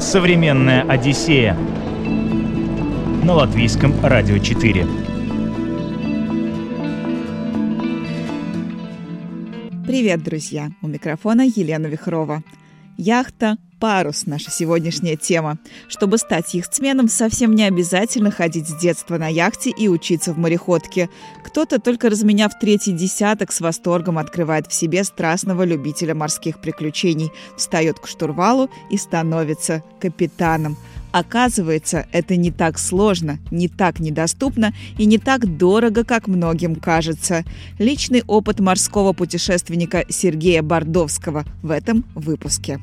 Современная Одиссея на латвийском радио 4. Привет, друзья! У микрофона Елена Вихрова. Яхта «Парус» — наша сегодняшняя тема. Чтобы стать яхтсменом, совсем не обязательно ходить с детства на яхте и учиться в мореходке. Кто-то, только разменяв третий десяток, с восторгом открывает в себе страстного любителя морских приключений, встает к штурвалу и становится капитаном. Оказывается, это не так сложно, не так недоступно и не так дорого, как многим кажется. Личный опыт морского путешественника Сергея Бордовского в этом выпуске.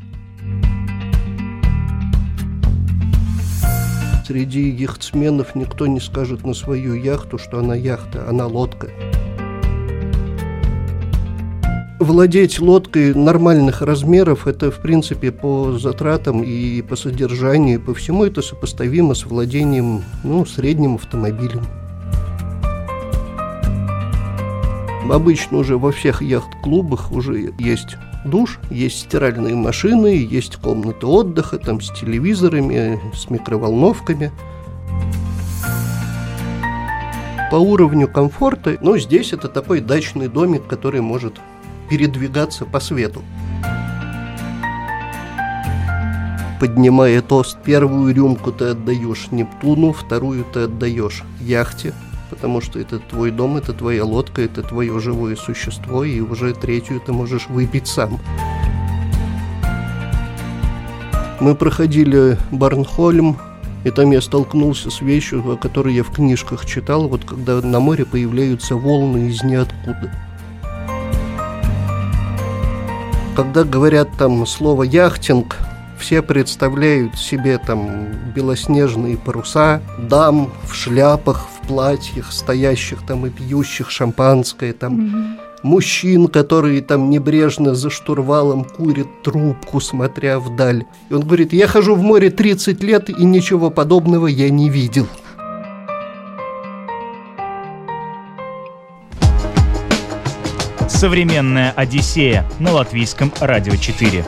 Среди яхтсменов никто не скажет на свою яхту, что она яхта, она лодка. Владеть лодкой нормальных размеров, это, в принципе, по затратам и по содержанию, и по всему это сопоставимо с владением, ну, средним автомобилем. Обычно уже во всех яхт-клубах уже есть душ, есть стиральные машины, есть комнаты отдыха там с телевизорами, с микроволновками. По уровню комфорта, ну, здесь это такой дачный домик, который может передвигаться по свету. Поднимая тост, первую рюмку ты отдаешь Нептуну, вторую ты отдаешь яхте, потому что это твой дом, это твоя лодка, это твое живое существо, и уже третью ты можешь выпить сам. Мы проходили Барнхольм, и там я столкнулся с вещью, о которой я в книжках читал, вот когда на море появляются волны из ниоткуда. Когда говорят там слово «яхтинг», все представляют себе там белоснежные паруса, дам в шляпах, платьях, стоящих там и пьющих шампанское, там mm-hmm. мужчин, которые там небрежно за штурвалом курят трубку, смотря вдаль. И он говорит, я хожу в море 30 лет, и ничего подобного я не видел. Современная Одиссея на латвийском радио 4.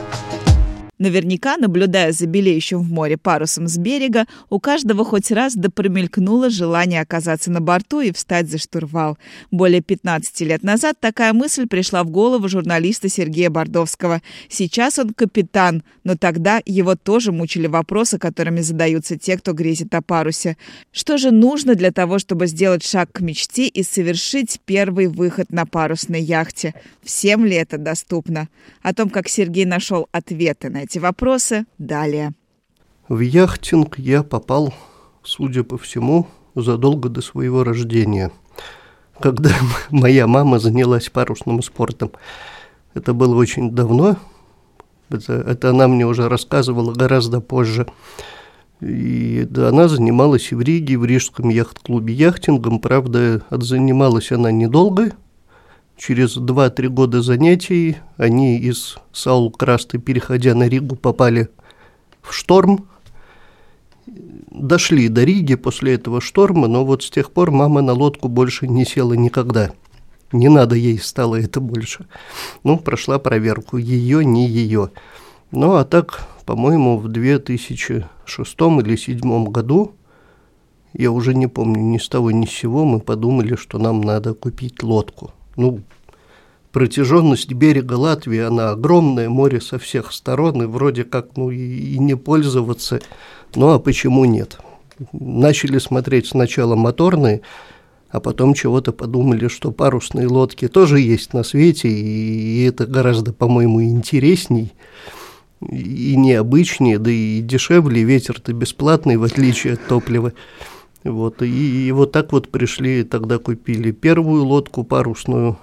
Наверняка, наблюдая за белеющим в море парусом с берега, у каждого хоть раз да промелькнуло желание оказаться на борту и встать за штурвал. Более 15 лет назад такая мысль пришла в голову журналиста Сергея Бордовского. Сейчас он капитан, но тогда его тоже мучили вопросы, которыми задаются те, кто грезит о парусе. Что же нужно для того, чтобы сделать шаг к мечте и совершить первый выход на парусной яхте? Всем ли это доступно? О том, как Сергей нашел ответы на эти вопросы далее. В яхтинг я попал, судя по всему, задолго до своего рождения, когда моя мама занялась парусным спортом. Это было очень давно, это, это она мне уже рассказывала гораздо позже. И да, она занималась и в Риге, и в Рижском яхт-клубе яхтингом. Правда, отзанималась она недолго, Через 2-3 года занятий они из Саул-Красты, переходя на Ригу, попали в шторм. Дошли до Риги после этого шторма, но вот с тех пор мама на лодку больше не села никогда. Не надо ей стало это больше. Ну, прошла проверку, ее, не ее. Ну, а так, по-моему, в 2006 или 2007 году, я уже не помню, ни с того ни с сего, мы подумали, что нам надо купить лодку – ну, протяженность берега Латвии, она огромная, море со всех сторон, и вроде как, ну, и, и не пользоваться, ну, а почему нет? Начали смотреть сначала моторные, а потом чего-то подумали, что парусные лодки тоже есть на свете, и это гораздо, по-моему, интересней и необычнее, да и дешевле, ветер-то бесплатный, в отличие от топлива. Вот, и, и вот так вот пришли, тогда купили первую лодку парусную,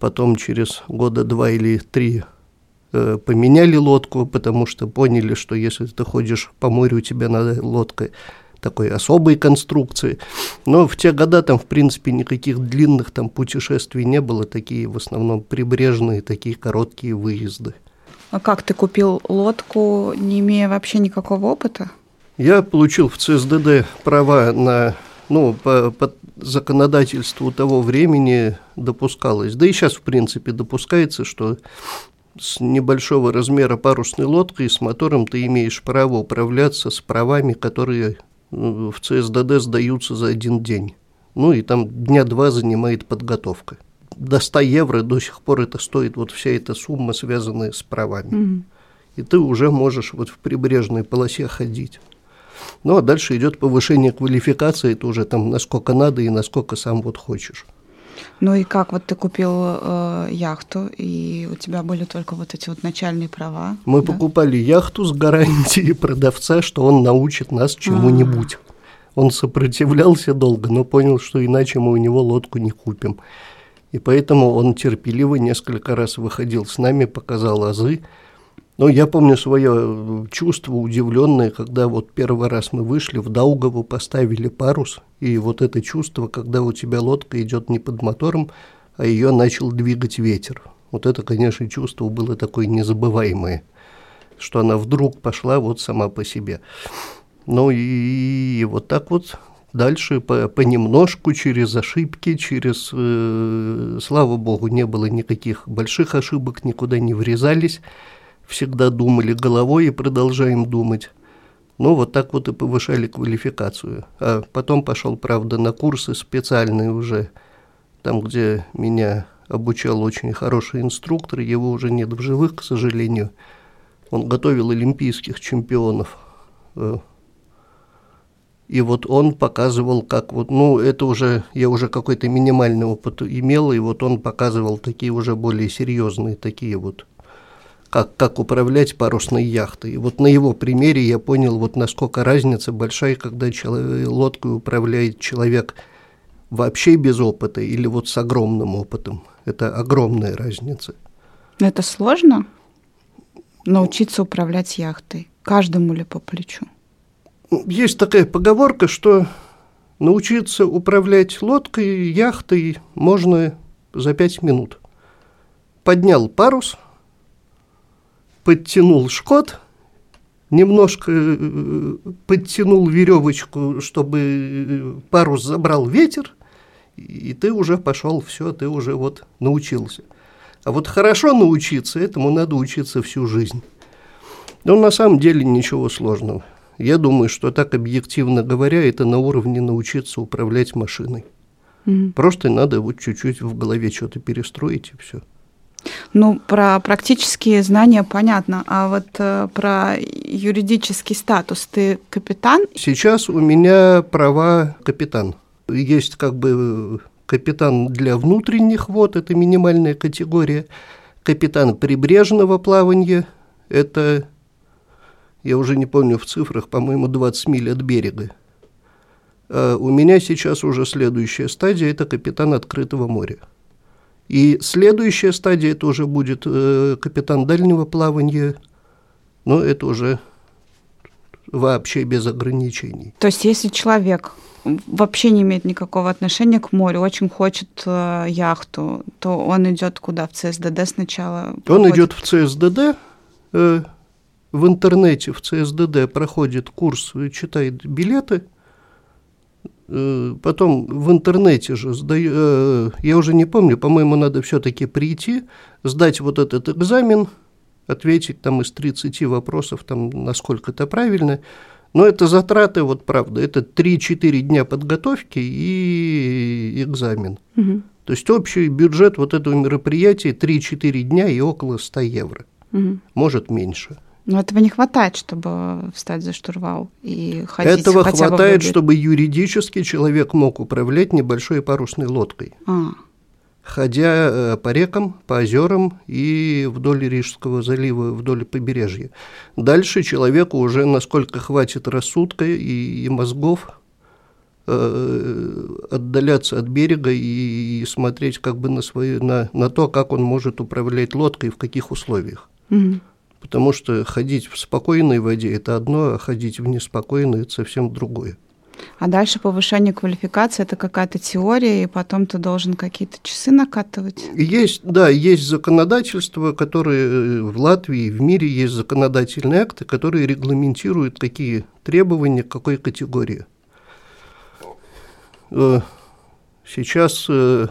потом через года два или три э, поменяли лодку, потому что поняли, что если ты ходишь по морю, у тебя надо лодка такой особой конструкции. Но в те года там, в принципе, никаких длинных там путешествий не было, такие в основном прибрежные, такие короткие выезды. А как ты купил лодку, не имея вообще никакого опыта? Я получил в ЦСДД права на, ну, по, по законодательству того времени допускалось, да и сейчас, в принципе, допускается, что с небольшого размера парусной лодкой с мотором ты имеешь право управляться с правами, которые в ЦСДД сдаются за один день. Ну и там дня два занимает подготовка. До 100 евро до сих пор это стоит вот вся эта сумма, связанная с правами. Mm-hmm. И ты уже можешь вот в прибрежной полосе ходить. Ну а дальше идет повышение квалификации, это уже там насколько надо и насколько сам вот хочешь. Ну и как вот ты купил э, яхту, и у тебя были только вот эти вот начальные права? Мы да? покупали яхту с гарантией продавца, что он научит нас чему-нибудь. А-а-а. Он сопротивлялся долго, но понял, что иначе мы у него лодку не купим. И поэтому он терпеливо несколько раз выходил с нами, показал азы, но я помню свое э, чувство удивленное, когда вот первый раз мы вышли в Даугаву, поставили парус, и вот это чувство, когда у тебя лодка идет не под мотором, а ее начал двигать ветер. Вот это, конечно, чувство было такое незабываемое, что она вдруг пошла вот сама по себе. Ну и вот так вот дальше по, понемножку, через ошибки, через, э, слава богу, не было никаких больших ошибок, никуда не врезались всегда думали головой и продолжаем думать. Ну, вот так вот и повышали квалификацию. А потом пошел, правда, на курсы специальные уже, там, где меня обучал очень хороший инструктор, его уже нет в живых, к сожалению. Он готовил олимпийских чемпионов. Э, и вот он показывал, как вот, ну, это уже, я уже какой-то минимальный опыт имел, и вот он показывал такие уже более серьезные, такие вот как, как управлять парусной яхтой. И вот на его примере я понял, вот насколько разница большая, когда человек, лодкой управляет человек вообще без опыта или вот с огромным опытом. Это огромная разница. Это сложно? Научиться управлять яхтой? Каждому ли по плечу? Есть такая поговорка, что научиться управлять лодкой, яхтой можно за пять минут. Поднял парус – подтянул шкот, немножко э, подтянул веревочку, чтобы э, парус забрал ветер, и ты уже пошел, все, ты уже вот научился. А вот хорошо научиться, этому надо учиться всю жизнь. Но на самом деле ничего сложного. Я думаю, что так объективно говоря, это на уровне научиться управлять машиной. Mm-hmm. Просто надо вот чуть-чуть в голове что-то перестроить и все. Ну, про практические знания понятно, а вот э, про юридический статус ты капитан? Сейчас у меня права капитан. Есть как бы капитан для внутренних вод, это минимальная категория. Капитан прибрежного плавания, это, я уже не помню в цифрах, по-моему, 20 миль от берега. А у меня сейчас уже следующая стадия – это капитан открытого моря. И следующая стадия это уже будет э, капитан дальнего плавания, но это уже вообще без ограничений. То есть если человек вообще не имеет никакого отношения к морю, очень хочет э, яхту, то он идет куда? В ЦСДД сначала? Он идет в ЦСДД, э, в интернете в ЦСДД проходит курс, читает билеты – Э, потом в интернете же сдаю, э, я уже не помню, по-моему, надо все-таки прийти, сдать вот этот экзамен, ответить там из 30 вопросов, там, насколько это правильно. Но это затраты, вот правда, это 3-4 дня подготовки и экзамен. Угу. То есть общий бюджет вот этого мероприятия 3-4 дня и около 100 евро. Угу. Может, меньше. Но этого не хватает, чтобы встать за штурвал и ходить Этого хотя хватает, бы чтобы юридически человек мог управлять небольшой парусной лодкой. А. Ходя э, по рекам, по озерам и вдоль Рижского залива, вдоль побережья. Дальше человеку уже насколько хватит рассудка и, и мозгов э, отдаляться от берега и, и смотреть как бы на, свои, на, на то, как он может управлять лодкой, в каких условиях. Угу. Потому что ходить в спокойной воде – это одно, а ходить в неспокойной – это совсем другое. А дальше повышение квалификации – это какая-то теория, и потом ты должен какие-то часы накатывать? Есть, да, есть законодательство, которое э, в Латвии, в мире есть законодательные акты, которые регламентируют, какие требования какой категории. Э, сейчас э,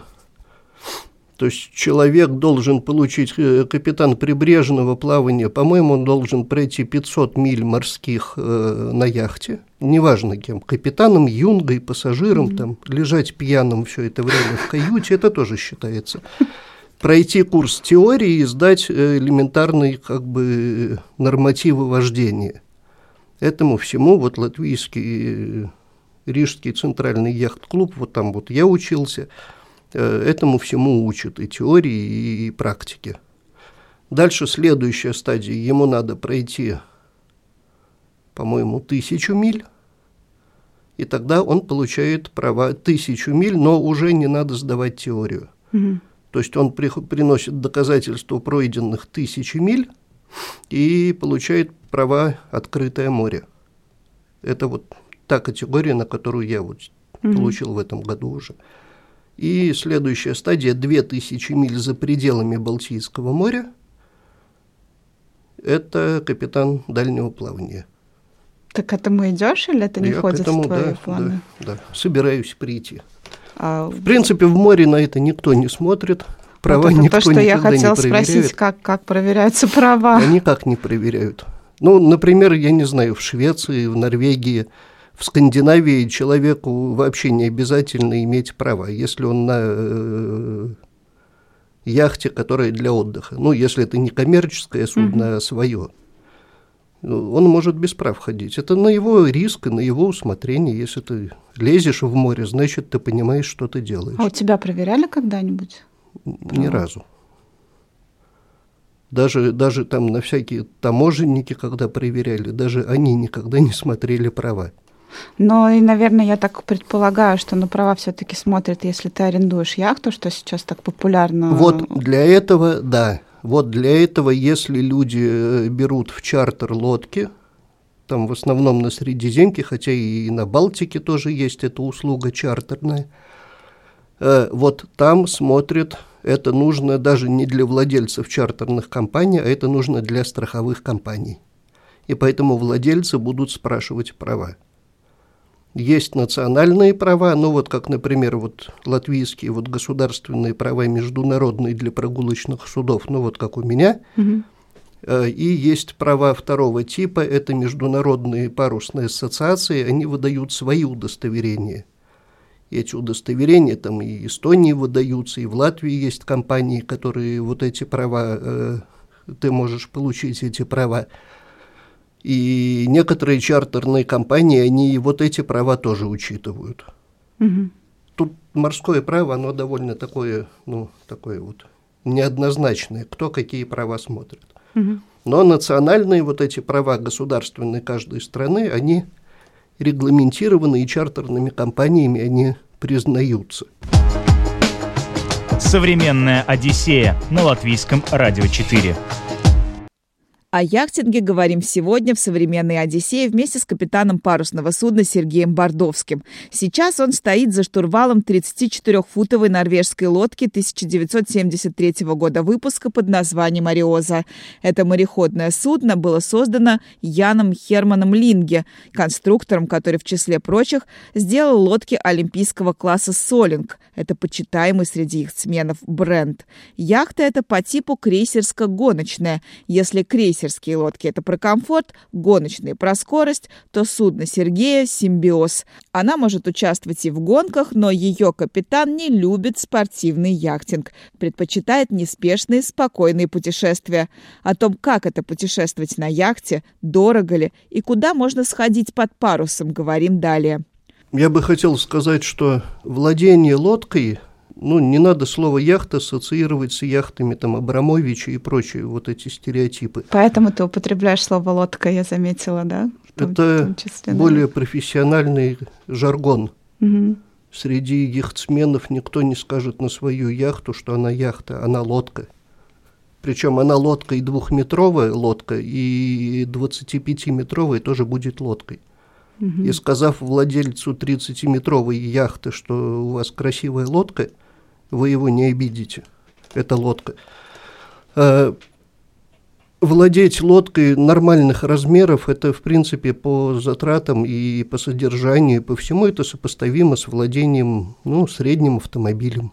То есть человек должен получить, э, капитан прибрежного плавания, по-моему, он должен пройти 500 миль морских э, на яхте, неважно кем, капитаном, юнгой, пассажиром, mm-hmm. там, лежать пьяным все это время в каюте, это тоже считается. Пройти курс теории и сдать э, элементарные как бы нормативы вождения. Этому всему вот латвийский э, Рижский центральный яхт-клуб, вот там вот я учился – этому всему учат и теории, и практики. Дальше следующая стадия. Ему надо пройти, по-моему, тысячу миль, и тогда он получает права тысячу миль, но уже не надо сдавать теорию. Угу. То есть он при, приносит доказательства пройденных тысячи миль и получает права открытое море. Это вот та категория, на которую я вот угу. получил в этом году уже. И следующая стадия – 2000 миль за пределами Балтийского моря. Это капитан дальнего плавания. Ты к этому идешь или это не Я входит этому, в твои да, планы? Да, да, собираюсь прийти. А... В принципе, в море на это никто не смотрит. Права вот это никто то, что я хотела спросить, как, как проверяются права. Они никак не проверяют. Ну, например, я не знаю, в Швеции, в Норвегии – в Скандинавии человеку вообще не обязательно иметь права, если он на э, яхте, которая для отдыха. Ну, если это не коммерческое судно, mm-hmm. а свое. Он может без прав ходить. Это на его риск и на его усмотрение. Если ты лезешь в море, значит, ты понимаешь, что ты делаешь. А у тебя проверяли когда-нибудь? Ни Право. разу. Даже, даже там на всякие таможенники, когда проверяли, даже они никогда не смотрели права. Но и, наверное, я так предполагаю, что на права все-таки смотрят, если ты арендуешь яхту, что сейчас так популярно. Вот для этого, да. Вот для этого, если люди э, берут в чартер лодки, там в основном на Средиземке, хотя и на Балтике тоже есть эта услуга чартерная, э, вот там смотрят, это нужно даже не для владельцев чартерных компаний, а это нужно для страховых компаний. И поэтому владельцы будут спрашивать права. Есть национальные права, ну вот как, например, вот латвийские вот государственные права международные для прогулочных судов, ну вот как у меня. Угу. И есть права второго типа, это международные парусные ассоциации, они выдают свои удостоверения. Эти удостоверения там и Эстонии выдаются, и в Латвии есть компании, которые вот эти права, э, ты можешь получить эти права. И некоторые чартерные компании, они вот эти права тоже учитывают. Угу. Тут морское право, оно довольно такое, ну, такое вот неоднозначное, кто какие права смотрит. Угу. Но национальные вот эти права государственные каждой страны, они регламентированы и чартерными компаниями они признаются. Современная Одиссея на латвийском радио 4. О яхтинге говорим сегодня в «Современной Одиссее» вместе с капитаном парусного судна Сергеем Бордовским. Сейчас он стоит за штурвалом 34-футовой норвежской лодки 1973 года выпуска под названием «Ариоза». Это мореходное судно было создано Яном Херманом Линге, конструктором, который в числе прочих сделал лодки олимпийского класса «Солинг». Это почитаемый среди их сменов бренд. Яхта эта по типу крейсерско-гоночная. Если крейсер крейсерские лодки – это про комфорт, гоночные – про скорость, то судно Сергея – симбиоз. Она может участвовать и в гонках, но ее капитан не любит спортивный яхтинг, предпочитает неспешные, спокойные путешествия. О том, как это путешествовать на яхте, дорого ли и куда можно сходить под парусом, говорим далее. Я бы хотел сказать, что владение лодкой ну, не надо слово «яхта» ассоциировать с яхтами там Абрамовича и прочие вот эти стереотипы. Поэтому ты употребляешь слово «лодка», я заметила, да? Это числе, более да? профессиональный жаргон. Угу. Среди яхтсменов никто не скажет на свою яхту, что она яхта, она лодка. Причем она лодка и двухметровая лодка, и 25-метровая тоже будет лодкой. Угу. И сказав владельцу 30-метровой яхты, что у вас красивая лодка – вы его не обидите. Это лодка. А, владеть лодкой нормальных размеров, это, в принципе, по затратам и по содержанию, и по всему это сопоставимо с владением, ну, средним автомобилем.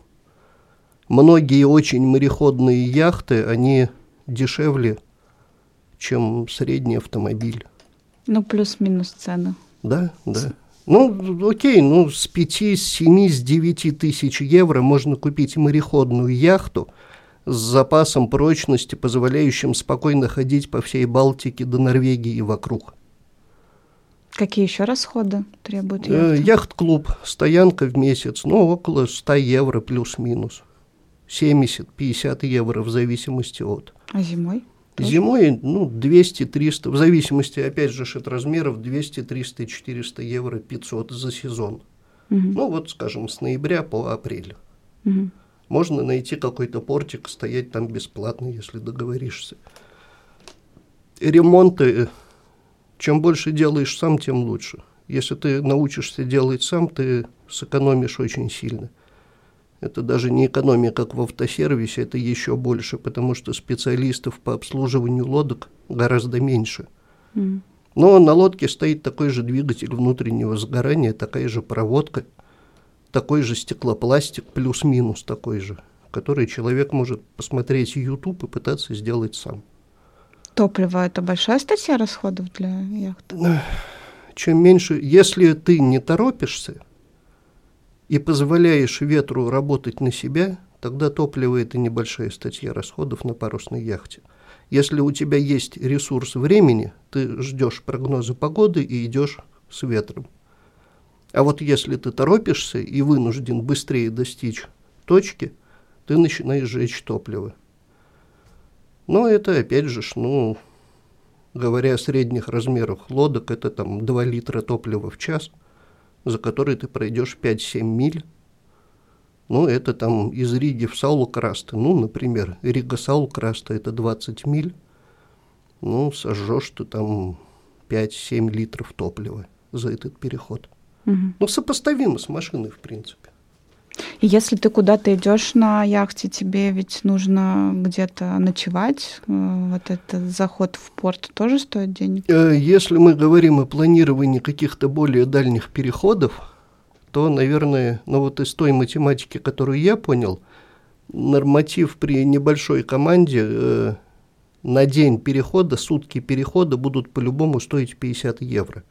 многие очень мореходные яхты, они дешевле, чем средний автомобиль. Ну, плюс-минус цены. Да, да. Ну, окей, ну, с 5, с 7, с 9 тысяч евро можно купить мореходную яхту с запасом прочности, позволяющим спокойно ходить по всей Балтике до Норвегии и вокруг. Какие еще расходы требует яхта? Э, яхт-клуб, стоянка в месяц, ну, около 100 евро плюс-минус. 70-50 евро в зависимости от. А зимой? Зимой, ну, 200-300, в зависимости, опять же, от размеров, 200, 300, 400 евро, 500 за сезон. Угу. Ну, вот, скажем, с ноября по апрель. Угу. Можно найти какой-то портик, стоять там бесплатно, если договоришься. Ремонты, чем больше делаешь сам, тем лучше. Если ты научишься делать сам, ты сэкономишь очень сильно. Это даже не экономия, как в автосервисе, это еще больше, потому что специалистов по обслуживанию лодок гораздо меньше. Mm. Но на лодке стоит такой же двигатель внутреннего сгорания, такая же проводка, такой же стеклопластик, плюс-минус такой же, который человек может посмотреть YouTube и пытаться сделать сам. Топливо – это большая статья расходов для яхты? Чем меньше, если ты не торопишься, и позволяешь ветру работать на себя, тогда топливо – это небольшая статья расходов на парусной яхте. Если у тебя есть ресурс времени, ты ждешь прогноза погоды и идешь с ветром. А вот если ты торопишься и вынужден быстрее достичь точки, ты начинаешь жечь топливо. Но это, опять же, ну, говоря о средних размерах лодок, это там 2 литра топлива в час – за который ты пройдешь 5-7 миль. Ну, это там из Риги в Саулкраста. Ну, например, Рига-Саулкраста – это 20 миль. Ну, сожжешь ты там 5-7 литров топлива за этот переход. Угу. Ну, сопоставимо с машиной, в принципе. Если ты куда-то идешь на яхте, тебе ведь нужно где-то ночевать. Э, вот этот заход в порт тоже стоит денег? Э, если мы говорим о планировании каких-то более дальних переходов, то, наверное, ну вот из той математики, которую я понял, норматив при небольшой команде э, на день перехода, сутки перехода будут по-любому стоить 50 евро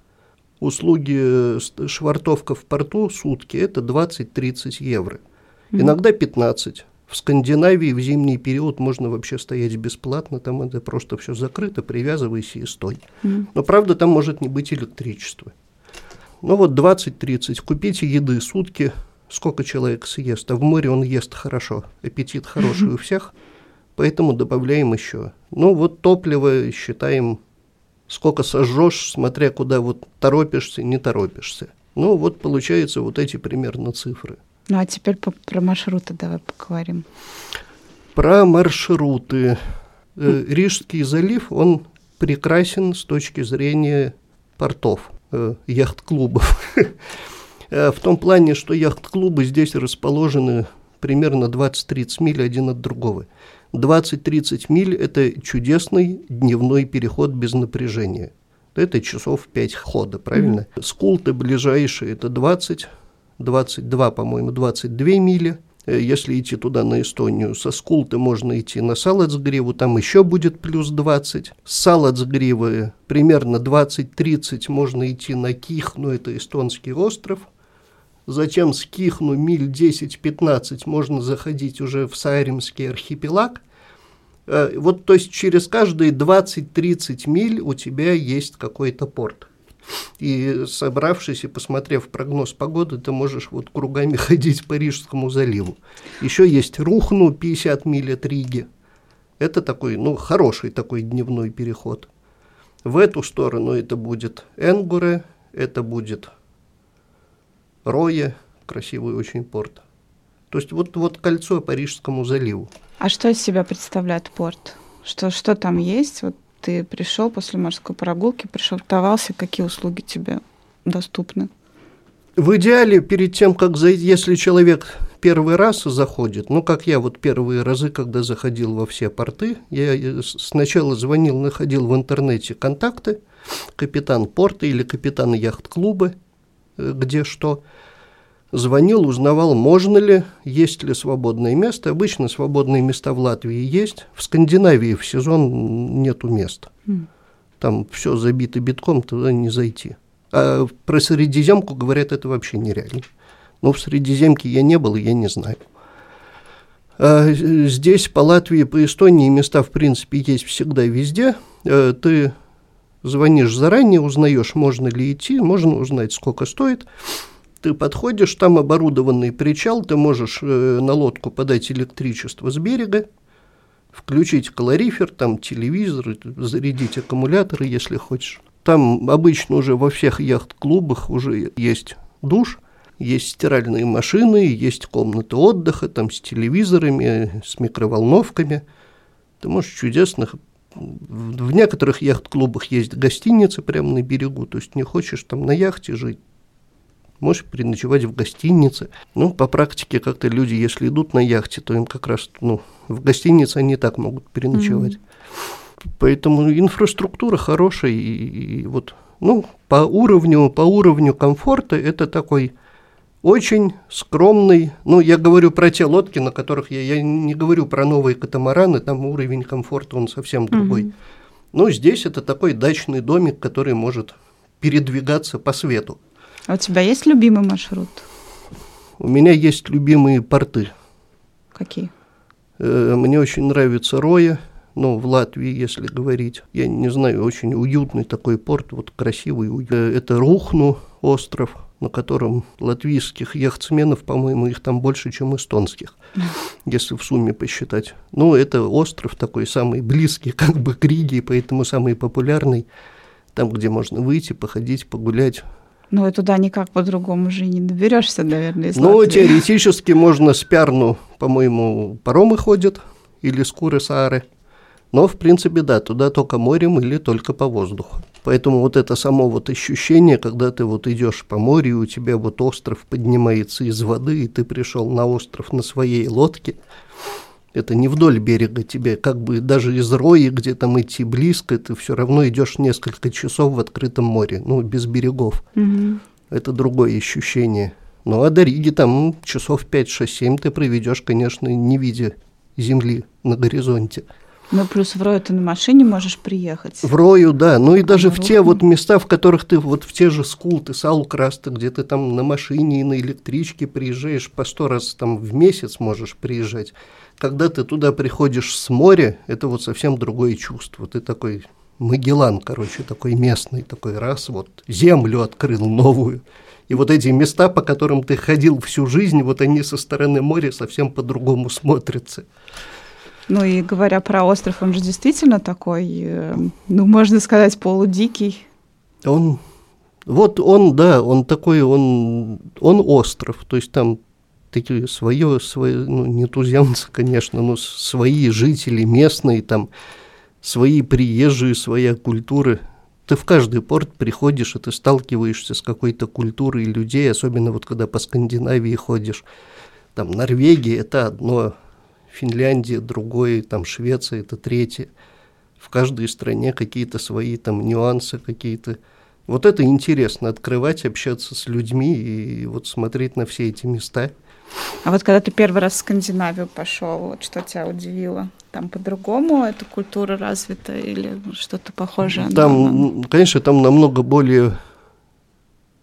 услуги э, швартовка в порту сутки – это 20-30 евро. Mm-hmm. Иногда 15. В Скандинавии в зимний период можно вообще стоять бесплатно, там это просто все закрыто, привязывайся и стой. Mm-hmm. Но правда там может не быть электричества. Ну вот 20-30, купите еды сутки, сколько человек съест, а в море он ест хорошо, аппетит хороший у всех, поэтому добавляем еще. Ну вот топливо считаем сколько сожжешь, смотря куда вот торопишься, не торопишься. Ну, вот получается вот эти примерно цифры. Ну, а теперь по, про маршруты давай поговорим. Про маршруты. Э, Рижский залив, он прекрасен с точки зрения портов, э, яхт-клубов. Э, в том плане, что яхт-клубы здесь расположены примерно 20-30 миль один от другого. 20-30 миль – это чудесный дневной переход без напряжения. Это часов 5 хода, правильно? Mm-hmm. Скулты ближайшие – это 20, 22, по-моему, 22 мили. Э, если идти туда, на Эстонию, со Скулты можно идти на Салацгриву, там еще будет плюс 20. С Салацгривы примерно 20-30 можно идти на Кихну, это эстонский остров – затем с Кихну миль 10-15 можно заходить уже в Сайримский архипелаг. Э, вот, то есть через каждые 20-30 миль у тебя есть какой-то порт. И собравшись и посмотрев прогноз погоды, ты можешь вот кругами ходить по Рижскому заливу. Еще есть Рухну 50 миль от Риги. Это такой, ну, хороший такой дневной переход. В эту сторону это будет Энгуре, это будет Роя, красивый очень порт. То есть вот, вот кольцо по Рижскому заливу. А что из себя представляет порт? Что, что там есть? Вот ты пришел после морской прогулки, пришвартовался, какие услуги тебе доступны? В идеале, перед тем, как зайти, если человек первый раз заходит, ну, как я вот первые разы, когда заходил во все порты, я сначала звонил, находил в интернете контакты, капитан порта или капитан яхт-клуба, э, где что – звонил, узнавал, можно ли, есть ли свободное место. Обычно свободные места в Латвии есть. В Скандинавии в сезон нету места. Mm. Там все забито битком, туда не зайти. А про Средиземку говорят, это вообще нереально. Но в Средиземке я не был, я не знаю. А здесь, по Латвии, по Эстонии места, в принципе, есть всегда везде. Э, ты звонишь заранее, узнаешь, можно ли идти, можно узнать, сколько стоит. Ты подходишь, там оборудованный причал, ты можешь э, на лодку подать электричество с берега, включить калорифер, там телевизор, зарядить аккумуляторы, если хочешь. Там обычно уже во всех яхт-клубах уже есть душ, есть стиральные машины, есть комнаты отдыха, там с телевизорами, с микроволновками. Ты можешь чудесных... В некоторых яхт-клубах есть гостиницы прямо на берегу, то есть не хочешь там на яхте жить, можешь переночевать в гостинице. Ну, по практике как-то люди, если идут на яхте, то им как раз, ну, в гостинице они так могут переночевать. Mm-hmm. Поэтому инфраструктура хорошая, и, и вот, ну, по уровню, по уровню комфорта это такой очень скромный, ну, я говорю про те лодки, на которых я, я не говорю про новые катамараны, там уровень комфорта, он совсем другой. Mm-hmm. Но здесь это такой дачный домик, который может передвигаться по свету. А у тебя есть любимый маршрут? У меня есть любимые порты. Какие? Э, мне очень нравится Роя, ну, в Латвии, если говорить. Я не знаю, очень уютный такой порт, вот красивый. Э, это Рухну остров, на котором латвийских яхтсменов, по-моему, их там больше, чем эстонских, если в сумме посчитать. Ну, это остров такой самый близкий как бы к Риге, поэтому самый популярный, там, где можно выйти, походить, погулять, ну, и туда никак по-другому же не доберешься, наверное, из Ну, Латвии. теоретически можно с Пярну, по-моему, паромы ходят, или с Куры-Саары. Но, в принципе, да, туда только морем или только по воздуху. Поэтому вот это само вот ощущение, когда ты вот идешь по морю, и у тебя вот остров поднимается из воды, и ты пришел на остров на своей лодке, это не вдоль берега тебе, как бы даже из рои, где там идти близко, ты все равно идешь несколько часов в открытом море, ну, без берегов. Угу. Это другое ощущение. Ну, а до Риги там часов 5-6-7 ты проведешь, конечно, не видя земли на горизонте. Ну, плюс в Рою ты на машине можешь приехать. В Рою, да. Ну и даже в те вот места, в которых ты, вот в те же Скулты, Саукрасты, где ты там на машине и на электричке приезжаешь по сто раз там в месяц можешь приезжать когда ты туда приходишь с моря, это вот совсем другое чувство. Ты такой Магеллан, короче, такой местный, такой раз, вот землю открыл новую. И вот эти места, по которым ты ходил всю жизнь, вот они со стороны моря совсем по-другому смотрятся. Ну и говоря про остров, он же действительно такой, э, ну, можно сказать, полудикий. Он, вот он, да, он такой, он, он остров, то есть там такие свое, свое ну, не туземцы, конечно, но свои жители местные, там, свои приезжие, своя культура. Ты в каждый порт приходишь, и ты сталкиваешься с какой-то культурой людей, особенно вот когда по Скандинавии ходишь. Там Норвегия – это одно, Финляндия – другое, там Швеция – это третье. В каждой стране какие-то свои там нюансы какие-то. Вот это интересно, открывать, общаться с людьми и вот смотреть на все эти места – а вот когда ты первый раз в Скандинавию пошел, вот что тебя удивило? Там по-другому эта культура развита или что-то похожее? Там, на... конечно, там намного более,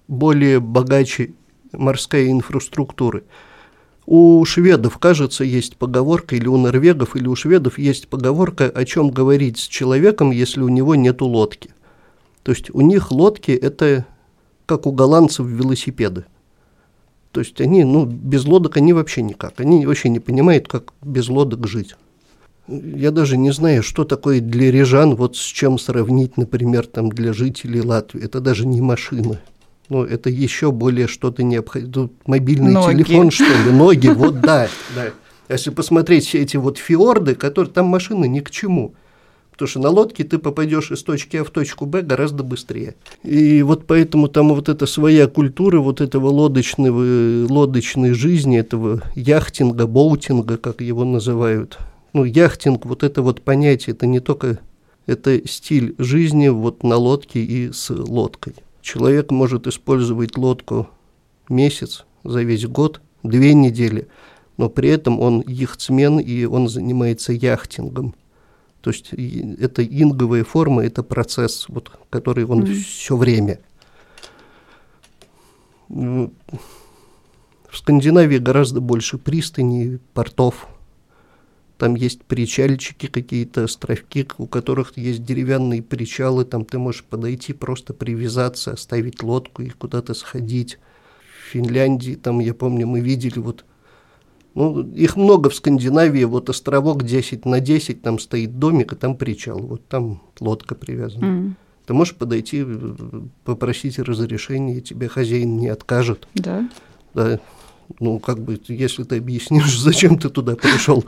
более богаче морская инфраструктура. У шведов, кажется, есть поговорка, или у норвегов, или у шведов есть поговорка, о чем говорить с человеком, если у него нет лодки. То есть у них лодки – это как у голландцев велосипеды. То есть они, ну, без лодок они вообще никак. Они вообще не понимают, как без лодок жить. Я даже не знаю, что такое для рижан, вот с чем сравнить, например, там для жителей Латвии. Это даже не машина. Ну, это еще более что-то необходимое. Мобильный ноги. телефон, что ли, ноги, вот да, да. Если посмотреть все эти вот фиорды, которые там машины ни к чему. Потому что на лодке ты попадешь из точки А в точку Б гораздо быстрее. И вот поэтому там вот эта своя культура вот этого лодочного, лодочной жизни, этого яхтинга, боутинга, как его называют. Ну, яхтинг, вот это вот понятие, это не только это стиль жизни вот на лодке и с лодкой. Человек может использовать лодку месяц, за весь год, две недели, но при этом он яхтсмен и он занимается яхтингом. То есть это инговая форма, это процесс, вот, который он mm. все время. В Скандинавии гораздо больше пристаней, портов. Там есть причальчики какие-то, островки, у которых есть деревянные причалы. Там ты можешь подойти, просто привязаться, оставить лодку и куда-то сходить. В Финляндии, там, я помню, мы видели вот ну, их много в Скандинавии, вот островок 10 на 10, там стоит домик, и там причал, вот там лодка привязана. Mm. Ты можешь подойти, попросить разрешения, тебе хозяин не откажет. Да. Да. Ну, как бы, если ты объяснишь, зачем ты туда пришел.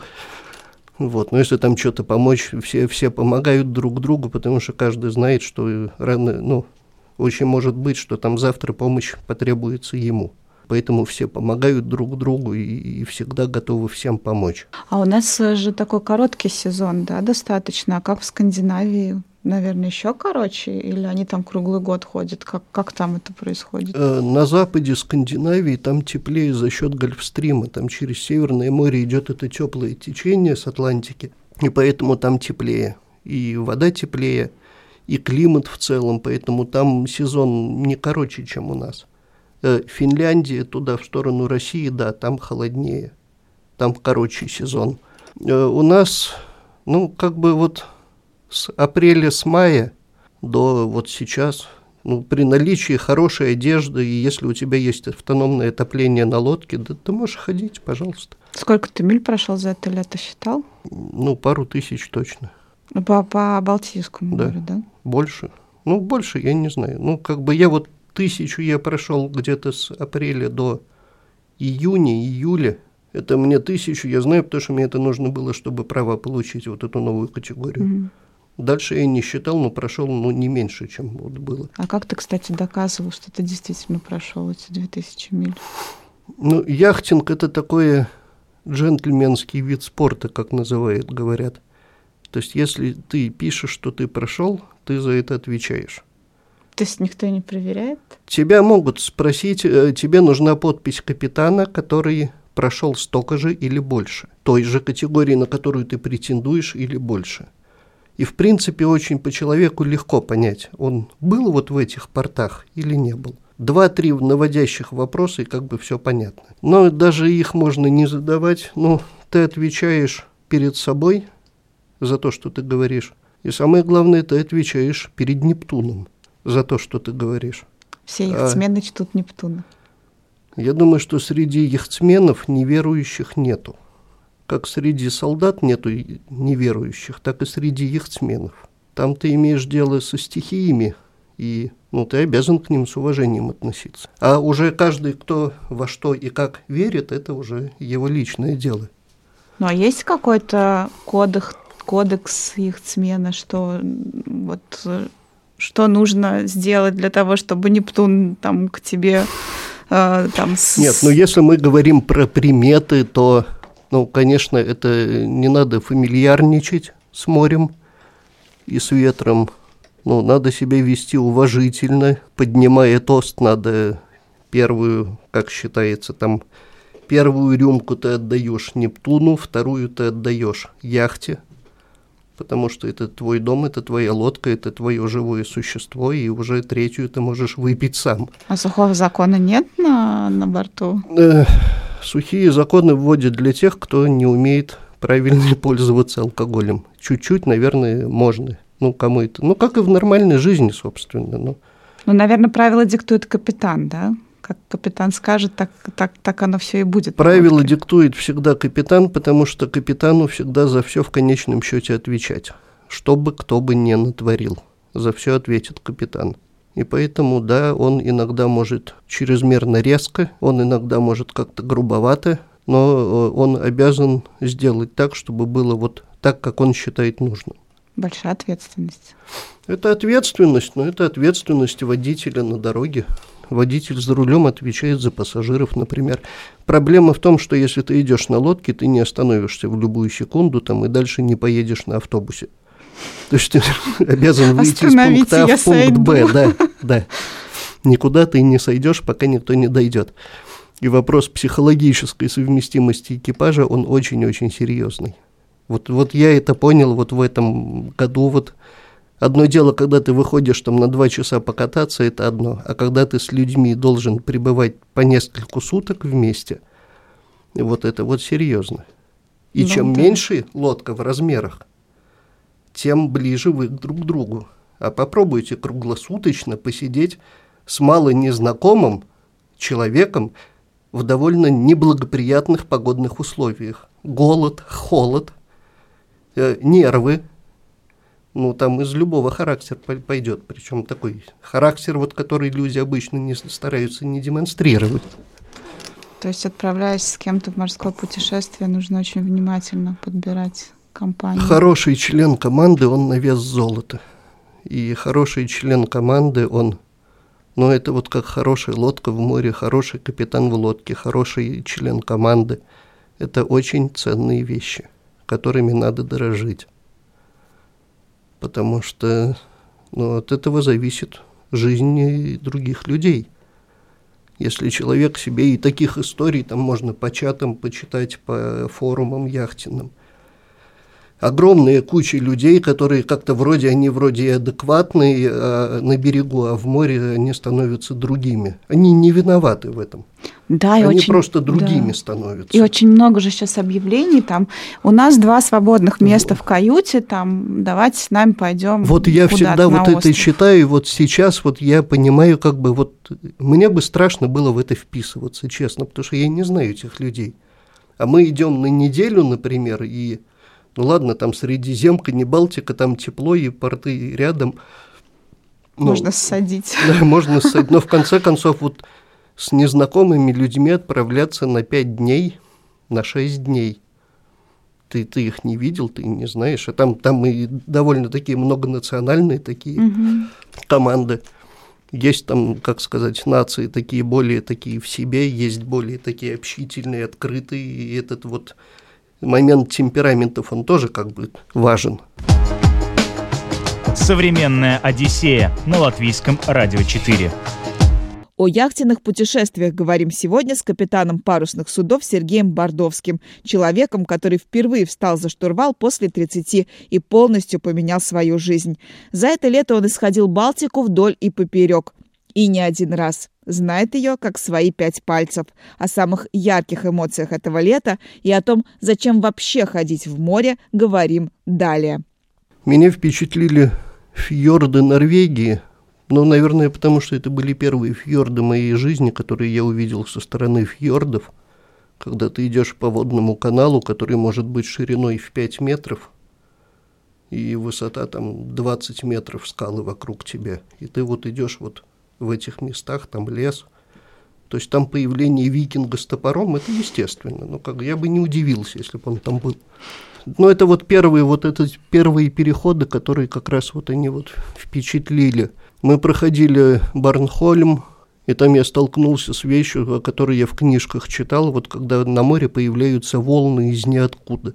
Вот, но если там что-то помочь, все, все помогают друг другу, потому что каждый знает, что рано, ну, очень может быть, что там завтра помощь потребуется ему. Поэтому все помогают друг другу и, и всегда готовы всем помочь. А у нас же такой короткий сезон, да, достаточно. А как в Скандинавии? Наверное, еще короче, или они там круглый год ходят? Как, как там это происходит? Э, на западе Скандинавии там теплее за счет Гольфстрима. Там через Северное море идет это теплое течение с Атлантики, и поэтому там теплее. И вода теплее, и климат в целом, поэтому там сезон не короче, чем у нас. Э, Финляндия туда, в сторону России, да, там холоднее, там короче сезон. Э, у нас, ну, как бы вот с апреля, с мая до вот сейчас, ну, при наличии хорошей одежды, и если у тебя есть автономное отопление на лодке, да ты можешь ходить, пожалуйста. Сколько ты миль прошел за это лето, считал? Ну, пару тысяч точно. По, по Балтийскому да. морю, да? Больше. Ну, больше, я не знаю. Ну, как бы я вот тысячу я прошел где-то с апреля до июня, июля. Это мне тысячу, я знаю, потому что мне это нужно было, чтобы право получить вот эту новую категорию. Mm-hmm. Дальше я не считал, но прошел ну, не меньше, чем вот было. А как ты, кстати, доказывал, что ты действительно прошел эти 2000 миль? Ну, яхтинг – это такой джентльменский вид спорта, как называют, говорят. То есть, если ты пишешь, что ты прошел, ты за это отвечаешь. То есть никто не проверяет? Тебя могут спросить, э, тебе нужна подпись капитана, который прошел столько же или больше, той же категории, на которую ты претендуешь, или больше. И, в принципе, очень по человеку легко понять, он был вот в этих портах или не был. Два-три наводящих вопроса, и как бы все понятно. Но даже их можно не задавать. Ну, ты отвечаешь перед собой за то, что ты говоришь. И самое главное, ты отвечаешь перед Нептуном за то, что ты говоришь. Все яхтсмены а, чтут Нептуна. Я думаю, что среди яхтсменов неверующих нету. Как среди солдат нету неверующих, так и среди яхтсменов. Там ты имеешь дело со стихиями, и ну, ты обязан к ним с уважением относиться. А уже каждый, кто во что и как верит, это уже его личное дело. Ну а есть какой-то кодекс, кодекс яхтсмена, что вот что нужно сделать для того, чтобы Нептун там к тебе э, там... С... Нет, ну если мы говорим про приметы, то, ну, конечно, это не надо фамильярничать с морем и с ветром. Ну, надо себя вести уважительно, поднимая тост, надо первую, как считается, там первую рюмку ты отдаешь Нептуну, вторую ты отдаешь яхте, потому что это твой дом, это твоя лодка, это твое живое существо, и уже третью ты можешь выпить сам. А сухого закона нет на, на борту? Э, сухие законы вводят для тех, кто не умеет правильно пользоваться алкоголем. Чуть-чуть, наверное, можно. Ну, кому это? Ну, как и в нормальной жизни, собственно. Ну, ну наверное, правила диктует капитан, да? Как капитан скажет, так, так, так оно все и будет. Правила диктует всегда капитан, потому что капитану всегда за все в конечном счете отвечать. Что бы кто бы ни натворил, за все ответит капитан. И поэтому, да, он иногда может чрезмерно резко, он иногда может как-то грубовато, но э, он обязан сделать так, чтобы было вот так, как он считает нужным. Большая ответственность. Это ответственность, но это ответственность водителя на дороге водитель за рулем отвечает за пассажиров, например. Проблема в том, что если ты идешь на лодке, ты не остановишься в любую секунду там и дальше не поедешь на автобусе. То есть ты обязан выйти из пункта А в пункт Б, да, да. Никуда ты не сойдешь, пока никто не дойдет. И вопрос психологической совместимости экипажа, он очень-очень серьезный. Вот, вот я это понял вот в этом году. Вот одно дело, когда ты выходишь там на два часа покататься, это одно. А когда ты с людьми должен пребывать по несколько суток вместе, вот это вот серьезно. И ну, чем да. меньше лодка в размерах, тем ближе вы друг к другу. А попробуйте круглосуточно посидеть с мало незнакомым человеком в довольно неблагоприятных погодных условиях. Голод, холод, э, нервы. Ну, там из любого характера пойдет. Причем такой характер, вот, который люди обычно не стараются не демонстрировать. То есть, отправляясь с кем-то в морское путешествие, нужно очень внимательно подбирать компанию. Хороший член команды, он на вес золота. И хороший член команды, он, ну, это вот как хорошая лодка в море, хороший капитан в лодке, хороший член команды. Это очень ценные вещи, которыми надо дорожить. Потому что ну, от этого зависит жизнь других людей – если человек себе и таких историй там можно по чатам почитать, по форумам яхтенным – огромные кучи людей, которые как-то вроде, они вроде адекватные а на берегу, а в море они становятся другими. Они не виноваты в этом. Да, и Они очень, просто другими да. становятся. И очень много же сейчас объявлений там. У нас два свободных места вот. в каюте, там давайте с нами пойдем. Вот я всегда вот остров. это читаю, и вот сейчас вот я понимаю, как бы вот мне бы страшно было в это вписываться, честно, потому что я не знаю этих людей. А мы идем на неделю, например, и ну ладно, там Средиземка, не Балтика, там тепло и порты рядом. Ну, можно ссадить. Да, можно ссадить. Но в конце концов вот с незнакомыми людьми отправляться на пять дней, на шесть дней. Ты, ты их не видел, ты не знаешь. А там, там и довольно такие многонациональные такие угу. команды. Есть там, как сказать, нации такие более такие в себе, есть более такие общительные, открытые. И этот вот момент темпераментов, он тоже как бы важен. Современная Одиссея на латвийском радио 4. О яхтенных путешествиях говорим сегодня с капитаном парусных судов Сергеем Бордовским, человеком, который впервые встал за штурвал после 30 и полностью поменял свою жизнь. За это лето он исходил Балтику вдоль и поперек. И не один раз. Знает ее как свои пять пальцев. О самых ярких эмоциях этого лета и о том, зачем вообще ходить в море, говорим далее. Меня впечатлили фьорды Норвегии. Ну, наверное, потому что это были первые фьорды моей жизни, которые я увидел со стороны фьордов. Когда ты идешь по водному каналу, который может быть шириной в 5 метров, и высота там 20 метров скалы вокруг тебя. И ты вот идешь вот в этих местах, там лес. То есть там появление викинга с топором, это естественно. Ну, как я бы не удивился, если бы он там был. Но это вот первые, вот это первые переходы, которые как раз вот они вот впечатлили. Мы проходили Барнхольм, и там я столкнулся с вещью, о которой я в книжках читал, вот когда на море появляются волны из ниоткуда.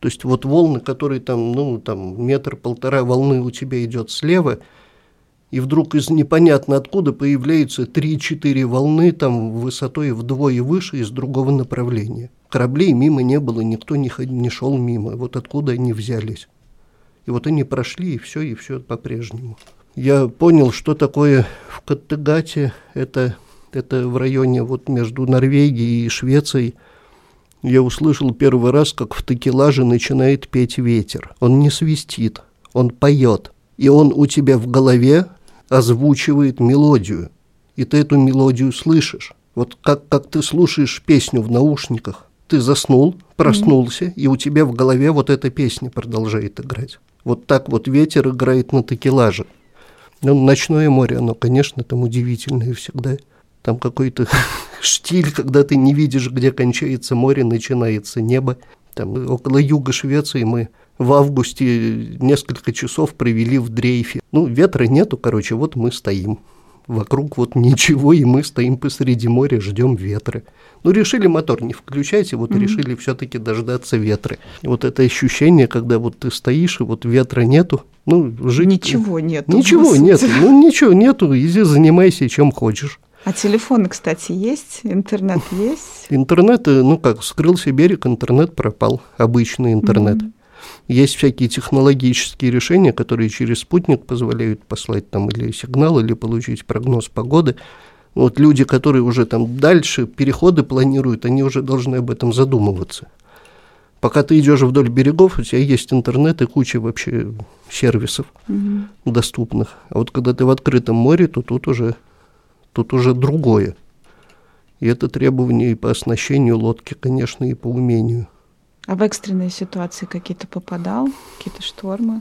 То есть вот волны, которые там, ну, там метр-полтора волны у тебя идет слева – и вдруг из непонятно откуда появляются 3-4 волны там высотой вдвое выше из другого направления. Кораблей мимо не было, никто не, ход, не шел мимо. Вот откуда они взялись. И вот они прошли, и все, и все по-прежнему. Я понял, что такое в Каттегате, это, это в районе вот между Норвегией и Швецией. Я услышал первый раз, как в такелаже начинает петь ветер. Он не свистит, он поет. И он у тебя в голове озвучивает мелодию, и ты эту мелодию слышишь. Вот как, как ты слушаешь песню в наушниках, ты заснул, проснулся, mm-hmm. и у тебя в голове вот эта песня продолжает играть. Вот так вот ветер играет на такелаже. Ну, ночное море, оно, конечно, там удивительное всегда. Там какой-то штиль, когда ты не видишь, где кончается море, начинается небо. Там около юга Швеции мы в августе несколько часов провели в дрейфе. Ну, ветра нету, короче, вот мы стоим. Вокруг вот ничего, и мы стоим посреди моря, ждем ветра. Ну, решили мотор не включать, и вот mm-hmm. решили все-таки дождаться ветра. Вот это ощущение, когда вот ты стоишь, и вот ветра нету, ну, жить... Ничего нету. Ничего нету, ну, ничего нету, иди занимайся чем хочешь. А телефоны, кстати, есть? Интернет есть? Интернет, э, ну как, скрылся берег, интернет пропал, обычный интернет. Mm-hmm. Есть всякие технологические решения, которые через спутник позволяют послать там или сигнал, или получить прогноз погоды. Вот люди, которые уже там дальше переходы планируют, они уже должны об этом задумываться. Пока ты идешь вдоль берегов, у тебя есть интернет и куча вообще сервисов угу. доступных. А вот когда ты в открытом море, то тут уже, тут уже другое. И это требование и по оснащению лодки, конечно, и по умению. А в экстренные ситуации какие-то попадал? Какие-то штормы?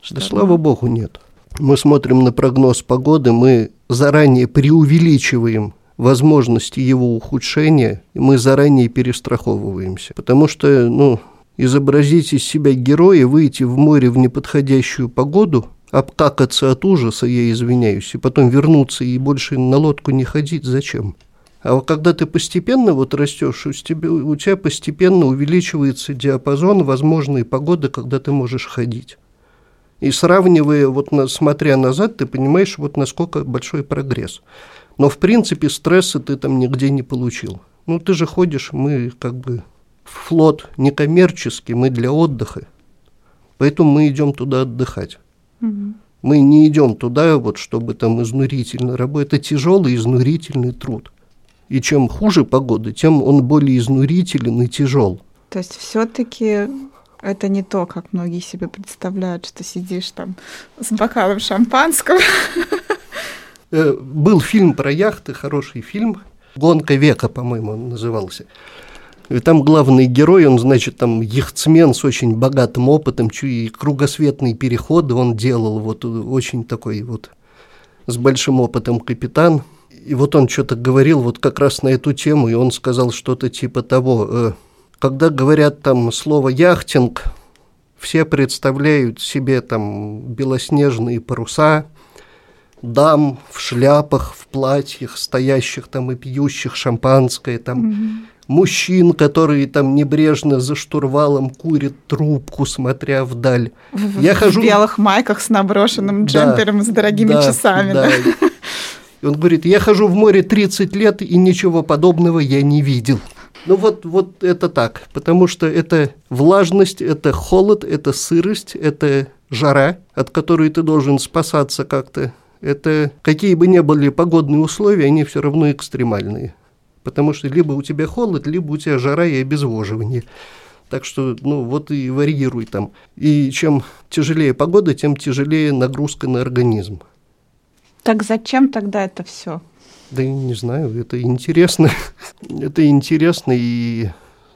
Шторма? Да слава богу, нет. Мы смотрим на прогноз погоды, мы заранее преувеличиваем возможности его ухудшения, мы заранее перестраховываемся. Потому что, ну, изобразить из себя героя, выйти в море в неподходящую погоду, обкакаться от ужаса, я извиняюсь, и потом вернуться и больше на лодку не ходить, зачем? А вот когда ты постепенно вот растешь, у тебя, у тебя постепенно увеличивается диапазон возможной погоды, когда ты можешь ходить. И сравнивая, вот на, смотря назад, ты понимаешь, вот насколько большой прогресс. Но, в принципе, стресса ты там нигде не получил. Ну, ты же ходишь, мы как бы флот некоммерческий, мы для отдыха. Поэтому мы идем туда отдыхать. Угу. Мы не идем туда, вот, чтобы там изнурительно работать. Это тяжелый, изнурительный труд. И чем хуже погода, тем он более изнурителен и тяжел. То есть все-таки это не то, как многие себе представляют, что сидишь там с бокалом шампанского Э, был фильм про яхты, хороший фильм, «Гонка века», по-моему, он назывался. И там главный герой, он, значит, там яхтсмен с очень богатым опытом, и кругосветные переходы он делал, вот очень такой вот с большим опытом капитан. И вот он что-то говорил вот как раз на эту тему, и он сказал что-то типа того, э, когда говорят там слово «яхтинг», все представляют себе там белоснежные паруса – дам в шляпах, в платьях, стоящих там и пьющих шампанское, там угу. мужчин, которые там небрежно за штурвалом курят трубку, смотря вдаль. В, Я в хожу... белых майках с наброшенным джемпером, да, с дорогими да, часами. Да. да. И он говорит, я хожу в море 30 лет, и ничего подобного я не видел. Ну вот, вот это так, потому что это влажность, это холод, это сырость, это жара, от которой ты должен спасаться как-то это какие бы ни были погодные условия, они все равно экстремальные. Потому что либо у тебя холод, либо у тебя жара и обезвоживание. Так что, ну, вот и варьируй там. И чем тяжелее погода, тем тяжелее нагрузка на организм. Так зачем тогда это все? Да не знаю, это интересно. это интересно, и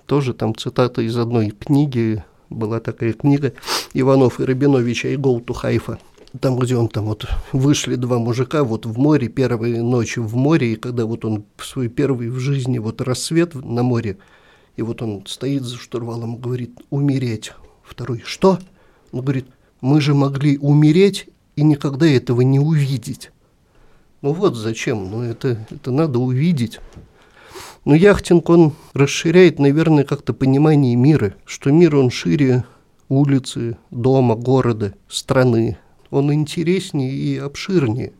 тоже там цитата из одной книги, была такая книга Иванов и Рабинович «I go to Haifa» там, где он там вот вышли два мужика вот в море, первые ночи в море, и когда вот он свой первый в жизни вот рассвет на море, и вот он стоит за штурвалом и говорит «умереть». Второй «что?» Он говорит «мы же могли умереть и никогда этого не увидеть». Ну вот зачем, ну это, это надо увидеть. Но яхтинг, он расширяет, наверное, как-то понимание мира, что мир, он шире улицы, дома, города, страны, он интереснее и обширнее.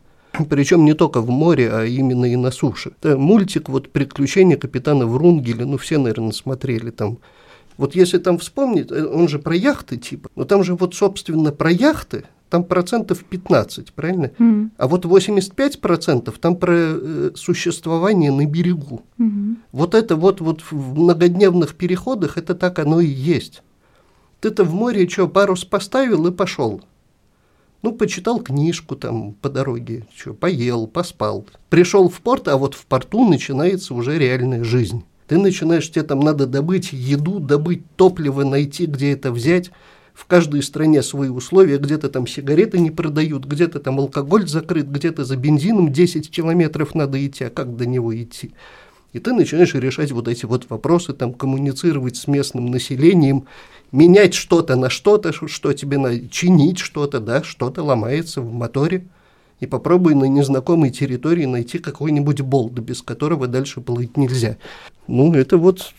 Причем не только в море, а именно и на суше. Это мультик вот «Приключения капитана Врунгеля», ну все, наверное, смотрели там. Вот если там вспомнить, э, он же про яхты типа, но там же вот, собственно, про яхты, там процентов 15, правильно? Mm. А вот 85 процентов там про э, существование на берегу. Mm-hmm. Вот это вот, вот в многодневных переходах, это так оно и есть. Ты-то в море что, парус поставил и пошел. Ну, почитал книжку там по дороге, что, поел, поспал. Пришел в порт, а вот в порту начинается уже реальная жизнь. Ты начинаешь, тебе там надо добыть еду, добыть топливо, найти, где это взять. В каждой стране свои условия, где-то там сигареты не продают, где-то там алкоголь закрыт, где-то за бензином 10 километров надо идти, а как до него идти? И ты начинаешь решать вот эти вот вопросы, там, коммуницировать с местным населением, менять что-то на что-то, что тебе надо, чинить что-то, да, что-то ломается в моторе. И попробуй на незнакомой территории найти какой-нибудь болт, без которого дальше плыть нельзя. Ну, это вот,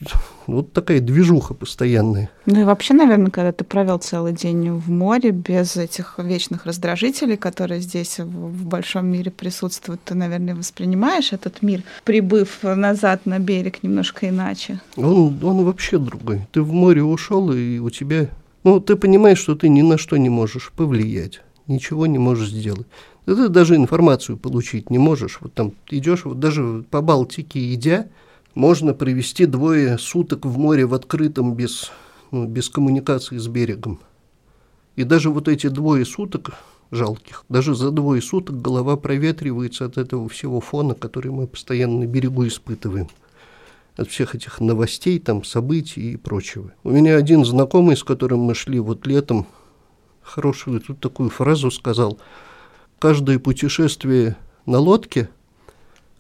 вот такая движуха постоянная. Ну и вообще, наверное, когда ты провел целый день в море без этих вечных раздражителей, которые здесь в большом мире присутствуют, ты, наверное, воспринимаешь этот мир, прибыв назад на берег немножко иначе. Он, он вообще другой. Ты в море ушел, и у тебя... Ну, ты понимаешь, что ты ни на что не можешь повлиять, ничего не можешь сделать. Ты даже информацию получить не можешь. Вот там идешь, вот даже по Балтике идя, можно провести двое суток в море в открытом без, ну, без коммуникации с берегом. И даже вот эти двое суток жалких, даже за двое суток голова проветривается от этого всего фона, который мы постоянно на берегу испытываем. От всех этих новостей, там, событий и прочего. У меня один знакомый, с которым мы шли вот летом, хорошую тут такую фразу сказал – каждое путешествие на лодке,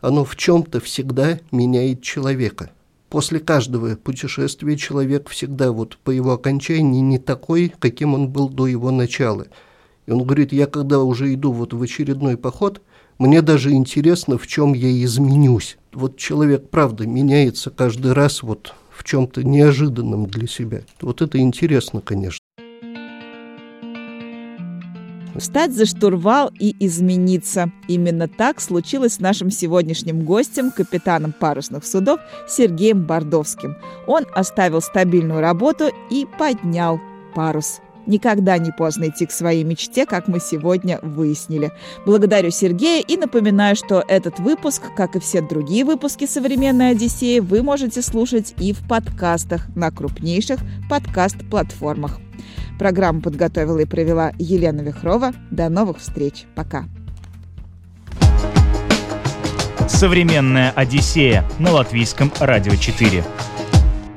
оно в чем-то всегда меняет человека. После каждого путешествия человек всегда вот по его окончании не такой, каким он был до его начала. И он говорит, я когда уже иду вот в очередной поход, мне даже интересно, в чем я изменюсь. Вот человек, правда, меняется каждый раз вот в чем-то неожиданном для себя. Вот это интересно, конечно. Встать за штурвал и измениться. Именно так случилось с нашим сегодняшним гостем, капитаном парусных судов Сергеем Бордовским. Он оставил стабильную работу и поднял парус. Никогда не поздно идти к своей мечте, как мы сегодня выяснили. Благодарю Сергея и напоминаю, что этот выпуск, как и все другие выпуски «Современной Одиссеи», вы можете слушать и в подкастах на крупнейших подкаст-платформах. Программу подготовила и провела Елена Вихрова. До новых встреч. Пока. Современная Одиссея на латвийском радио 4.